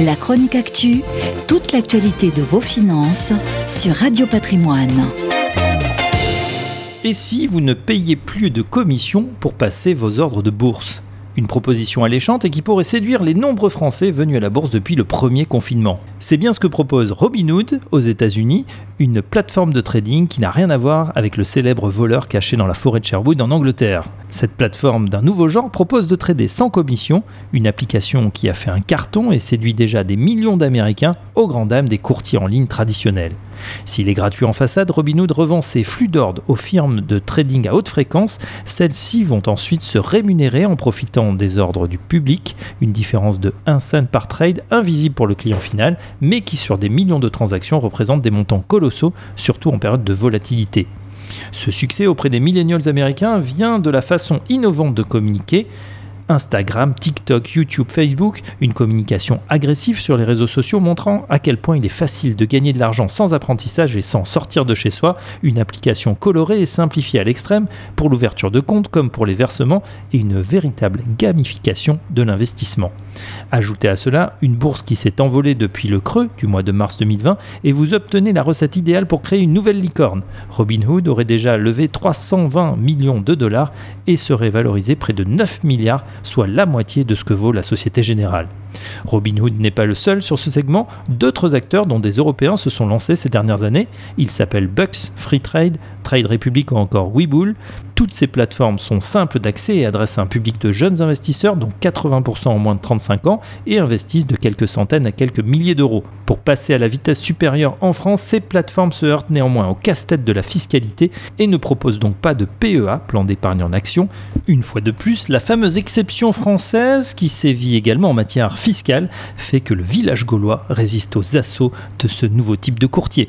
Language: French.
La chronique actu, toute l'actualité de vos finances sur Radio Patrimoine. Et si vous ne payez plus de commission pour passer vos ordres de bourse? Une proposition alléchante et qui pourrait séduire les nombreux Français venus à la bourse depuis le premier confinement. C'est bien ce que propose Robinhood aux États-Unis, une plateforme de trading qui n'a rien à voir avec le célèbre voleur caché dans la forêt de Sherwood en Angleterre. Cette plateforme d'un nouveau genre propose de trader sans commission, une application qui a fait un carton et séduit déjà des millions d'Américains aux grandes dames des courtiers en ligne traditionnels. S'il est gratuit en façade, Robinhood revend ses flux d'ordre aux firmes de trading à haute fréquence. Celles-ci vont ensuite se rémunérer en profitant des ordres du public, une différence de 1 cent par trade invisible pour le client final, mais qui sur des millions de transactions représente des montants colossaux, surtout en période de volatilité. Ce succès auprès des millennials américains vient de la façon innovante de communiquer, Instagram, TikTok, YouTube, Facebook, une communication agressive sur les réseaux sociaux montrant à quel point il est facile de gagner de l'argent sans apprentissage et sans sortir de chez soi, une application colorée et simplifiée à l'extrême pour l'ouverture de compte comme pour les versements et une véritable gamification de l'investissement. Ajoutez à cela une bourse qui s'est envolée depuis le creux du mois de mars 2020 et vous obtenez la recette idéale pour créer une nouvelle licorne. Robinhood aurait déjà levé 320 millions de dollars et serait valorisé près de 9 milliards soit la moitié de ce que vaut la Société Générale. Robinhood n'est pas le seul sur ce segment, d'autres acteurs dont des Européens se sont lancés ces dernières années. Ils s'appellent Bucks, Free Trade, Trade Republic ou encore Webull. Toutes ces plateformes sont simples d'accès et adressent un public de jeunes investisseurs, dont 80% en moins de 35 ans, et investissent de quelques centaines à quelques milliers d'euros. Pour passer à la vitesse supérieure en France, ces plateformes se heurtent néanmoins au casse-tête de la fiscalité et ne proposent donc pas de PEA, plan d'épargne en action. Une fois de plus, la fameuse exception française, qui sévit également en matière fiscale, fait que le village gaulois résiste aux assauts de ce nouveau type de courtier.